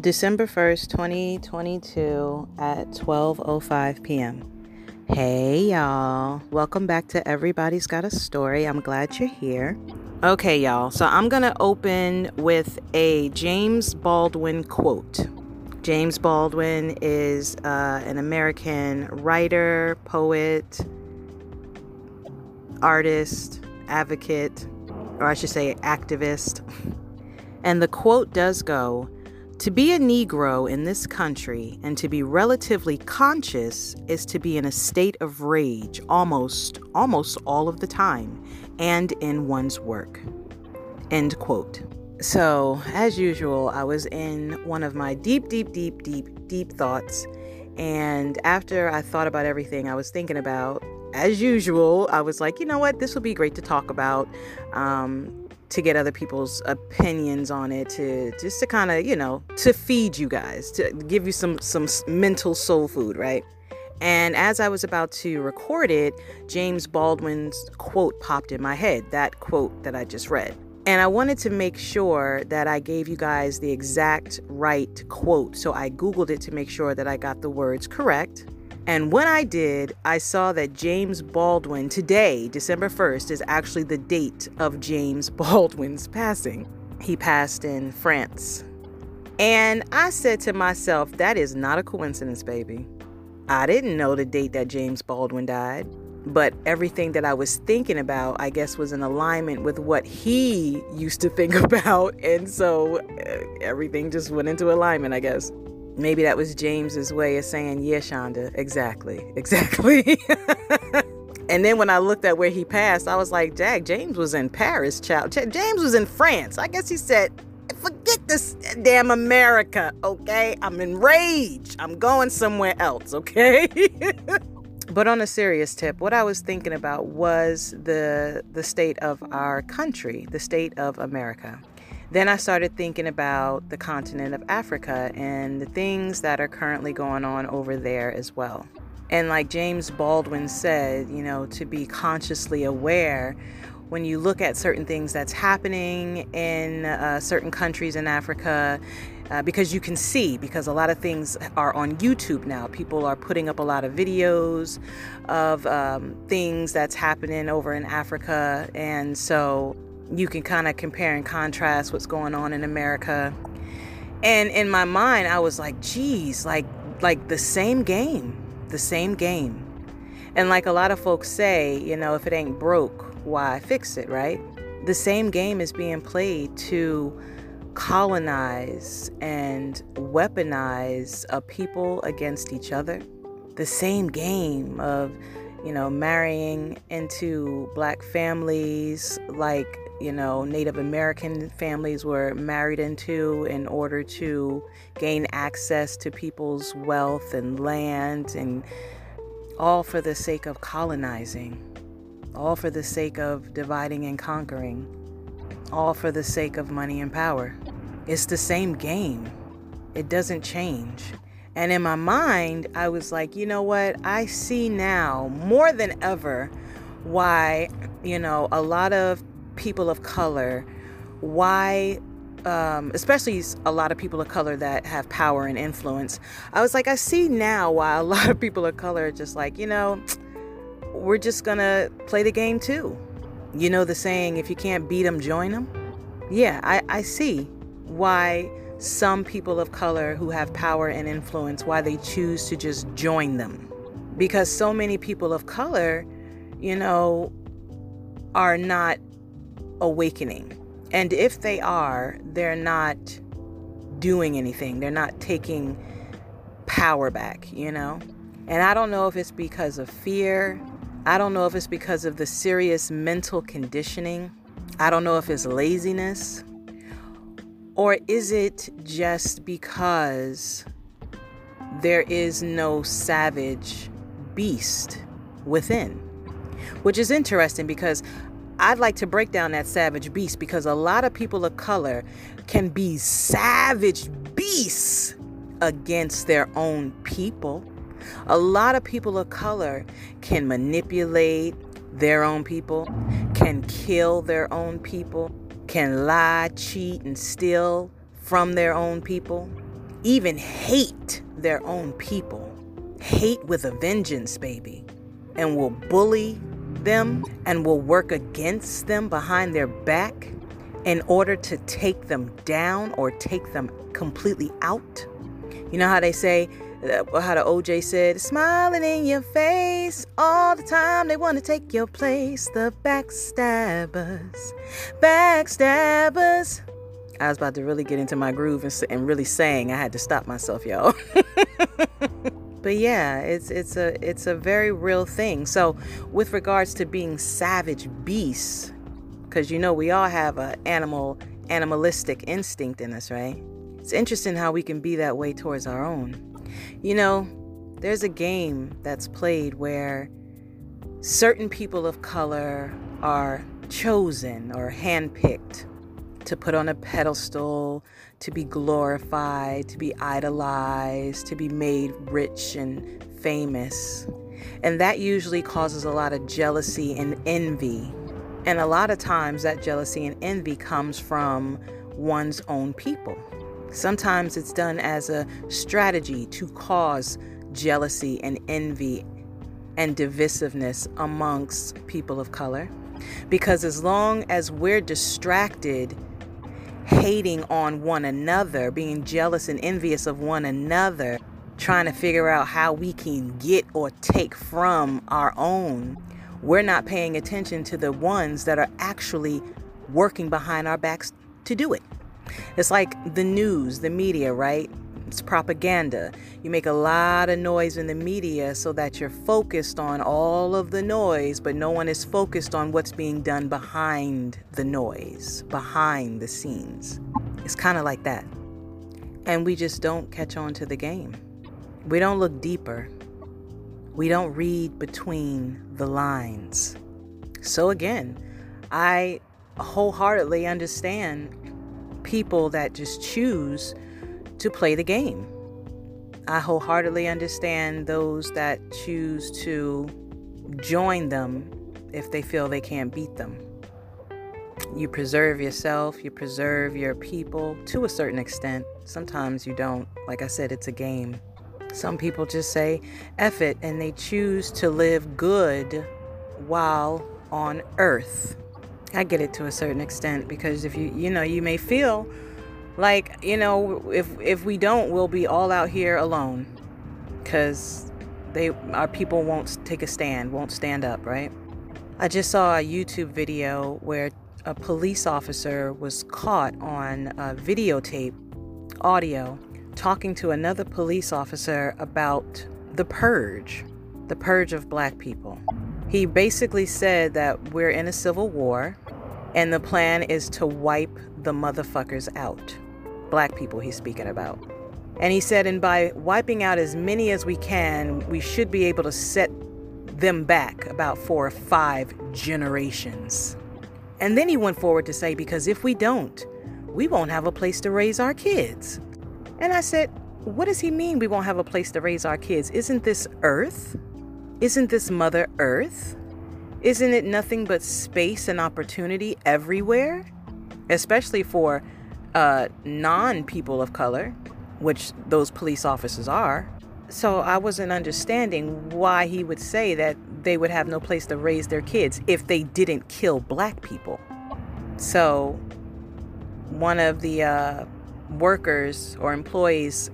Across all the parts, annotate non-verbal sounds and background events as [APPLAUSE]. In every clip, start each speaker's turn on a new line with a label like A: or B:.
A: December 1st, 2022 at 12:05 p.m. Hey y'all. Welcome back to Everybody's Got a Story. I'm glad you're here. Okay, y'all. So I'm going to open with a James Baldwin quote. James Baldwin is uh, an American writer, poet, artist, advocate, or I should say activist. [LAUGHS] And the quote does go To be a Negro in this country and to be relatively conscious is to be in a state of rage almost, almost all of the time and in one's work. End quote. So, as usual, I was in one of my deep, deep, deep, deep, deep thoughts. And after I thought about everything I was thinking about, as usual, I was like, you know what, this will be great to talk about. Um, to get other people's opinions on it to just to kind of you know to feed you guys to give you some some mental soul food right? And as i was about to record it james baldwin's quote popped in my head that quote that i just read. And i wanted to make sure that i gave you guys the exact right quote. So i googled it to make sure that i got the words correct and when I did, I saw that James Baldwin today, December 1st, is actually the date of James [LAUGHS] Baldwin's passing. He passed in France. And I said to myself, that is not a coincidence, baby. I didn't know the date that James Baldwin died, but everything that I was thinking about, I guess, was in alignment with what he used to think [LAUGHS] about. And so uh, everything just went into alignment, I guess. Maybe that was James's way of saying, yeah, Shonda, exactly, [LAUGHS] exactly. and then when I looked at where he passed, I was like, Jack, James was in Paris, child. James was in France. I guess he said, forget this damn America, okay? I'm enraged. I'm going somewhere else, okay? [LAUGHS] but on a serious tip, what I was thinking about was the the state of our country, the state of America. Then I started thinking about the continent of Africa and the things that are currently going on over there as well. And like James Baldwin said, you know, to be consciously aware when you look at certain things that's happening in uh, certain countries in Africa, uh, because you can see, because a lot of things are on YouTube now. People are putting up a lot of videos of um, things that's happening over in Africa. And so you can kind of compare and contrast what's going on in America. And in my mind, I was like, geez, like like the same game, the same game. And like a lot of folks say, you know, if it ain't broke, why fix it, right? The same game is being played to colonize and weaponize a people against each other. The same game of, you know, marrying into black families like you know, Native American families were married into in order to gain access to people's wealth and land, and all for the sake of colonizing, all for the sake of dividing and conquering, all for the sake of money and power. It's the same game, it doesn't change. And in my mind, I was like, you know what? I see now more than ever why, you know, a lot of people of color, why um, especially a lot of people of color that have power and influence. I was like, I see now why a [LAUGHS] lot of people of color are just like, you know, we're just gonna play the game too. You know the saying, if you can't beat them, join them? Yeah, I, I see why some people of color who have power and influence, why they choose to just join them. Because so many people of color, you know, are not awakening. And if they are, they're not doing anything. They're not taking power back, you know? And I don't know if it's because of fear. I don't know if it's because of the serious mental conditioning. I don't know if it's laziness. Or is it just because there is no savage beast within? Which is interesting because I'd like to break down that savage beast because a lot of people of color can be savage beasts against their own people. A lot of people of color can manipulate their own people, can kill their own people, can lie, cheat, and steal from their own people, even hate their own people. Hate with a vengeance, baby. And will bully them and will work against them behind their back in order to take them down or take them completely out. You know how they say, uh, how the OJ said, smiling in your face all the time. They want to take your place. The backstabbers, backstabbers. I was about to really get into my groove and, really sang. I had to stop myself, y'all. [LAUGHS] but yeah, it's it's a it's a very real thing. So, with regards to being savage beasts, because you know we all have a animal animalistic instinct in us, right? It's interesting how we can be that way towards our own. You know, there's a game that's played where certain people of color are chosen or handpicked to put on a pedestal, to be glorified, to be idolized, to be made rich and famous. And that usually causes a lot of jealousy and envy. And a lot of times that jealousy and envy comes from one's own people. Sometimes it's done as a strategy to cause jealousy and envy and divisiveness amongst people of color. Because as long as we're distracted, hating on one another, being jealous and envious of one another, trying to figure out how we can get or take from our own, we're not paying attention to the ones that are actually working behind our backs to do it. It's like the news, the media, right? It's propaganda. You make a lot of noise in the media so that you're focused on all of the noise, but no one is focused on what's being done behind the noise, behind the scenes. It's kind of like that. And we just don't catch on to the game. We don't look deeper. We don't read between the lines. So, again, I wholeheartedly understand people that just choose to play the game. I wholeheartedly understand those that choose to join them if they feel they can't beat them. You preserve yourself, you preserve your people to a certain extent. Sometimes you don't. Like I said, it's a game. Some people just say, F it, and they choose to live good while on earth. I get it to a certain extent because if you you know you may feel like you know if if we don't we'll be all out here alone. Because they our people won't take a stand won't stand up right? I just saw a YouTube video where a police officer was caught on a videotape audio talking to another police officer about the purge the purge of black people. He basically said that we're in a civil war and the plan is to wipe the motherfuckers out. Black people, he's speaking about. And he said, and by wiping out as many as we can, we should be able to set them back about four or five generations. And then he went forward to say, because if we don't, we won't have a place to raise our kids. And I said, what does he mean we won't have a place to raise our kids? Isn't this Earth? Isn't this Mother Earth? Isn't it nothing but space and opportunity everywhere? Especially for uh, non people of color, which those police officers are. So I wasn't understanding why he would say that they would have no place to raise their kids if they didn't kill black people. So one of the uh, workers or employees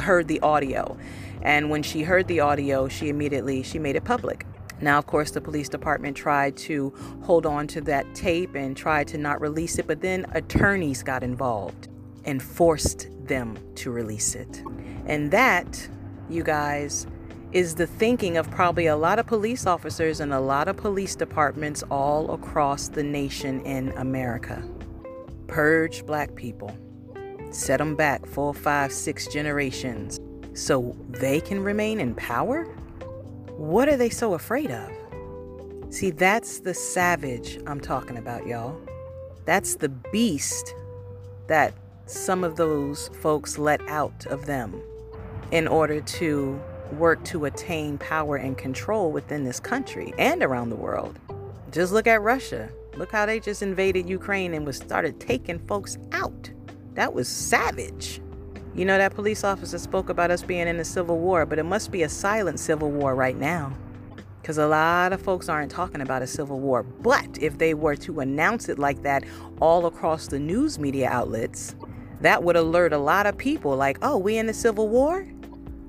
A: heard the audio and when she heard the audio, she immediately she made it public. Now, of course, the police department tried to hold on to that tape and tried to not release it, but then attorneys got involved and forced them to release it. And that, you guys, is the thinking of probably a lot of police officers and a lot of police departments all across the nation in America. Purge black people, set them back four, five, six generations so they can remain in power? What are they so afraid of? See, that's the savage I'm talking about, y'all. That's the beast that some of those folks let out of them in order to work to attain power and control within this country and around the world. Just look at Russia. Look how they just invaded Ukraine and was started taking folks out. That was savage. You know, that police officer spoke about us being in a civil war, but it must be a silent civil war right now. Because a lot of folks aren't talking about a civil war. But if they were to announce it like that all across the news media outlets, that would alert a lot of people like, oh, we in a civil war?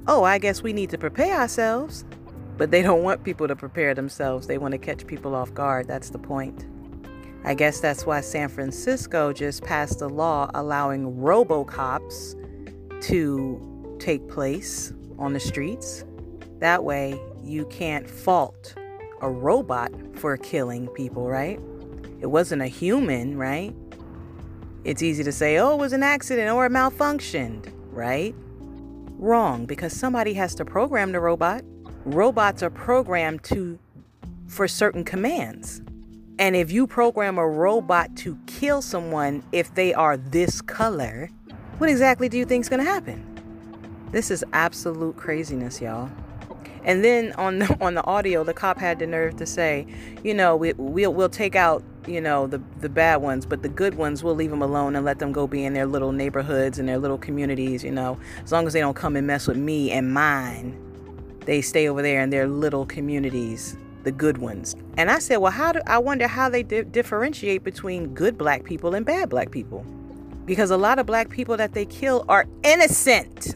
A: Oh, I guess we need to prepare ourselves. But they don't want people to prepare themselves. They want to catch people off guard. That's the point. I guess that's why San Francisco just passed a law allowing robocops to take place on the streets. That way, you can't fault a robot for killing people, right? It wasn't a human, right? It's easy to say, oh, it was an accident or it malfunctioned, right? Wrong, because somebody has to program the robot. Robots are programmed to for certain commands. And if you program a robot to kill someone if they are this color, what exactly do you think is going to happen? This is absolute craziness, y'all. And then on the, [LAUGHS] on the audio, the cop had the nerve to say, you know, we, we'll, we'll take out, you know, the, the bad ones, but the good ones, we'll leave them alone and let them go be in their little neighborhoods and their little communities, you know, as long as they don't come and mess with me and mine. They stay over there in their little communities, the good ones. And I said, well, how do I wonder how they di- differentiate between good black people and bad black people? Because a lot of black people that they kill are innocent.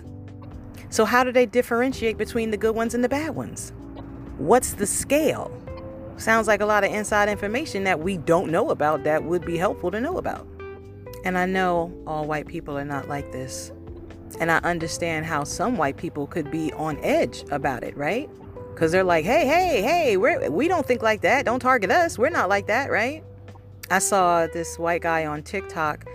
A: So, how do they differentiate between the good ones and the bad ones? What's the scale? Sounds like a lot of inside information that we don't know about that would be helpful to know about. And I know all white people are not like this. And I understand how some white people could be on edge about it, right? Because they're like, hey, hey, hey, we're, we don't think like that. Don't target us. We're not like that, right? I saw this white guy on TikTok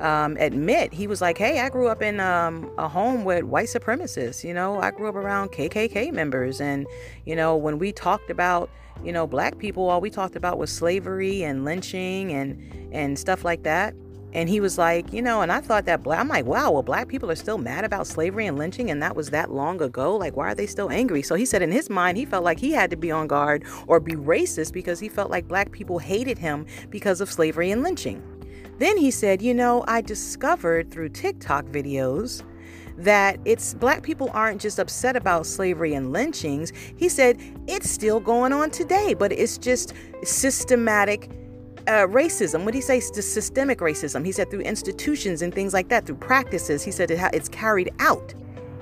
A: um, admit he was like, "Hey, I grew up in um, a home with white supremacists. You know, I grew up around KKK members, and you know, when we talked about you know black people, all we talked about was slavery and lynching and and stuff like that." And he was like, you know, and I thought that black, I'm like, wow, well, black people are still mad about slavery and lynching, and that was that long ago. Like, why are they still angry? So he said in his mind, he felt like he had to be on guard or be racist because he felt like black people hated him because of slavery and lynching. Then he said, You know, I discovered through TikTok videos that it's black people aren't just upset about slavery and lynchings. He said it's still going on today, but it's just systematic uh, racism. What he say? The systemic racism. He said through institutions and things like that, through practices. He said it, it's carried out.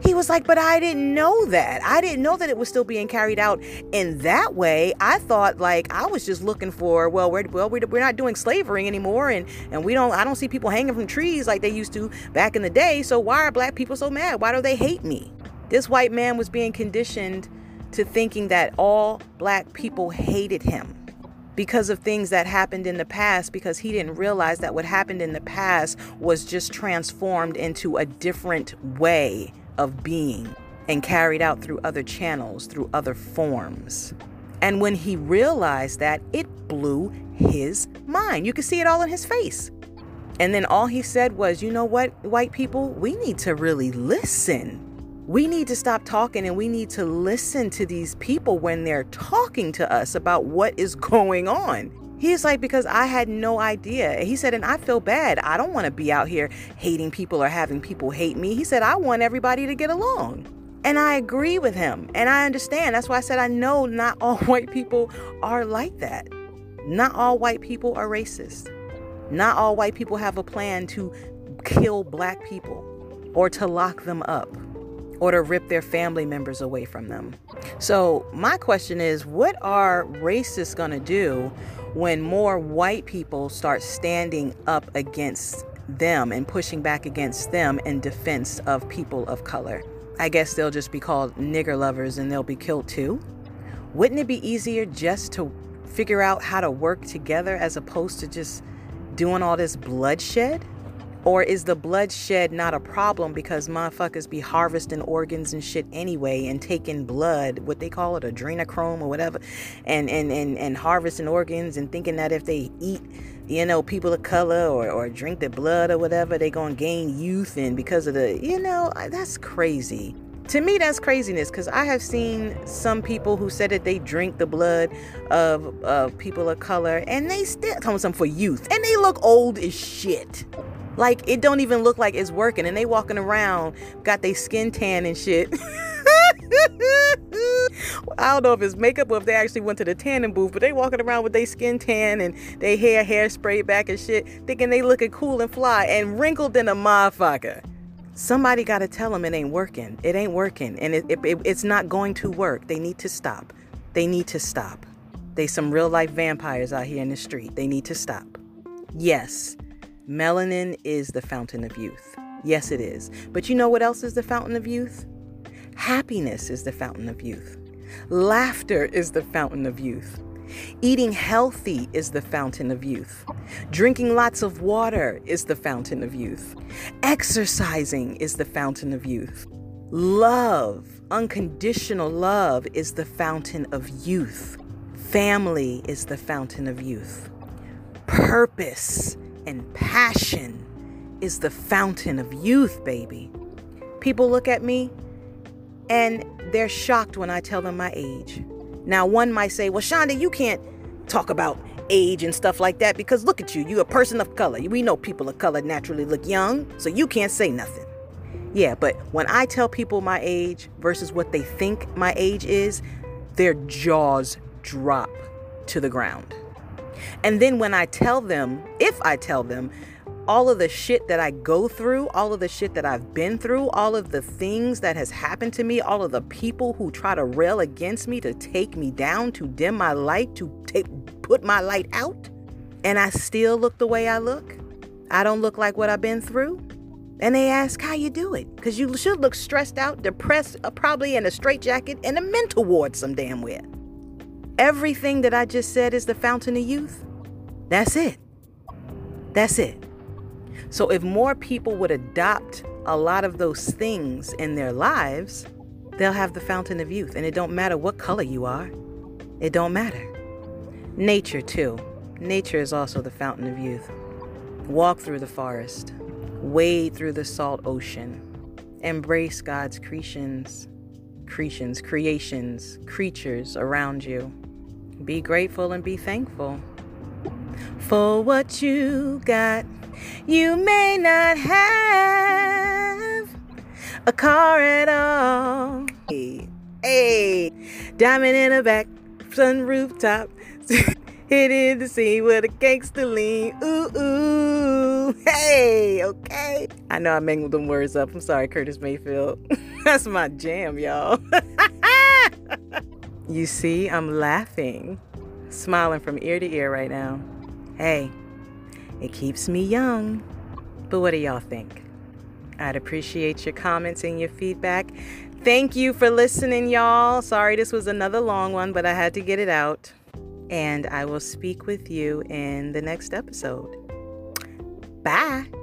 A: He was like, but I didn't know that. I didn't know that it was still being carried out in that way. I thought like I was just looking for, well, we're well, we're, we're not doing slavery anymore, and and we don't. I don't see people hanging from trees like they used to back in the day. So why are black people so mad? Why do they hate me? This white man was being conditioned to thinking that all black people hated him because of things that happened in the past because he didn't realize that what happened in the past was just transformed into a different way of being and carried out through other channels, through other forms. And when he realized that, it blew his mind. You could see it all in his face. And then all he said was, you know what, white people, we need to really listen. We need to stop talking and we need to listen to these people when they're talking to us about what is [LAUGHS] going on. He's like, because I had no idea. He said, and I feel bad. I don't want to be out here hating people or having people hate me. He said, I want everybody to get along. And I agree with him. And I understand. That's why I said, I know not all [LAUGHS] white people are like that. Not all white people are racist. Not all white people have a plan to kill black people or to lock them up or to rip their family members away from them. So, my question is what are racists going to do when more white people start standing up against them and pushing back against them in defense of people of color. I guess they'll just be called nigger lovers and they'll be killed too. Wouldn't it be easier just to figure out how to work together as opposed to just doing all this bloodshed? Or is the bloodshed not a problem because motherfuckers be harvesting organs and shit anyway and taking blood, what they call it, adrenochrome or whatever, and, and, and, and harvesting organs and thinking that if they eat, you know, people of color or, or drink the blood or whatever, they to gain youth and because of the, you know, that's crazy. To me, that's craziness because I have seen some people who said that they drink the blood of, of people of color and they still some for youth and they look old as shit. Like it don't even look like it's working, and they walking around got their skin tan and shit. [LAUGHS] I don't know if it's makeup or if they actually went to the tanning booth, but they walking around with their skin tan and they hair hairspray back and shit, thinking they looking cool and fly and wrinkled in a motherfucker. Somebody got to tell them it ain't working. It ain't working, and it, it, it, it's not going to work. They need to stop. They need to stop. They some real life vampires out here in the street. They need to stop. Yes, melanin is the fountain of youth. Yes, it is. But you know what else is the fountain of youth? Happiness is the fountain of youth. Laughter is the fountain of youth. Eating healthy is the fountain of youth. Drinking lots of water is the fountain of youth. Exercising is the fountain of youth. Love, unconditional love, is the fountain of youth. Family is the fountain of youth. Purpose and passion is the fountain of youth, baby. People look at me and they're shocked when I tell them my age. Now, one might say, well, Shonda, you can't talk about age and stuff like that because look at you. You're a person of color. We know people of color naturally look young, so you can't say nothing. Yeah, but when I tell people my age versus what they think my age is, their jaws drop to the ground. And then when I tell them, if I tell them all of the shit that I go through, all of the shit that I've been through, all of the things that has happened to me, all of the people who try to rail against me to take me down, to dim my light, to take put my light out, and I still look the way I look. I don't look like what I've been through. And they ask how you do it, because you should look stressed out, depressed, uh, probably in a straitjacket and a mental ward some damn where. Everything that I just said is the fountain of youth. That's it. That's it. So, if more people would adopt a lot of those things in their lives, they'll have the fountain of youth. And it don't matter what color you are, it don't matter. Nature, too. Nature is also the fountain of youth. Walk through the forest, wade through the salt ocean, embrace God's creations, creations, creations, creatures around you. Be grateful and be thankful for what you got. You may not have a car at all. Hey, hey. diamond in the back, sun rooftop. [LAUGHS] Hit the scene with a gangster lean. Ooh, ooh. Hey, okay. I know I mangled them words up. I'm sorry, Curtis Mayfield. [LAUGHS] That's my jam, y'all. [LAUGHS] you see, I'm laughing, smiling from ear to ear right now. Hey, it keeps me young. But what do y'all think? I'd appreciate your comments and your feedback. Thank you for listening, y'all. Sorry this was another long one, but I had to get it out. And I will speak with you in the next episode. Bye.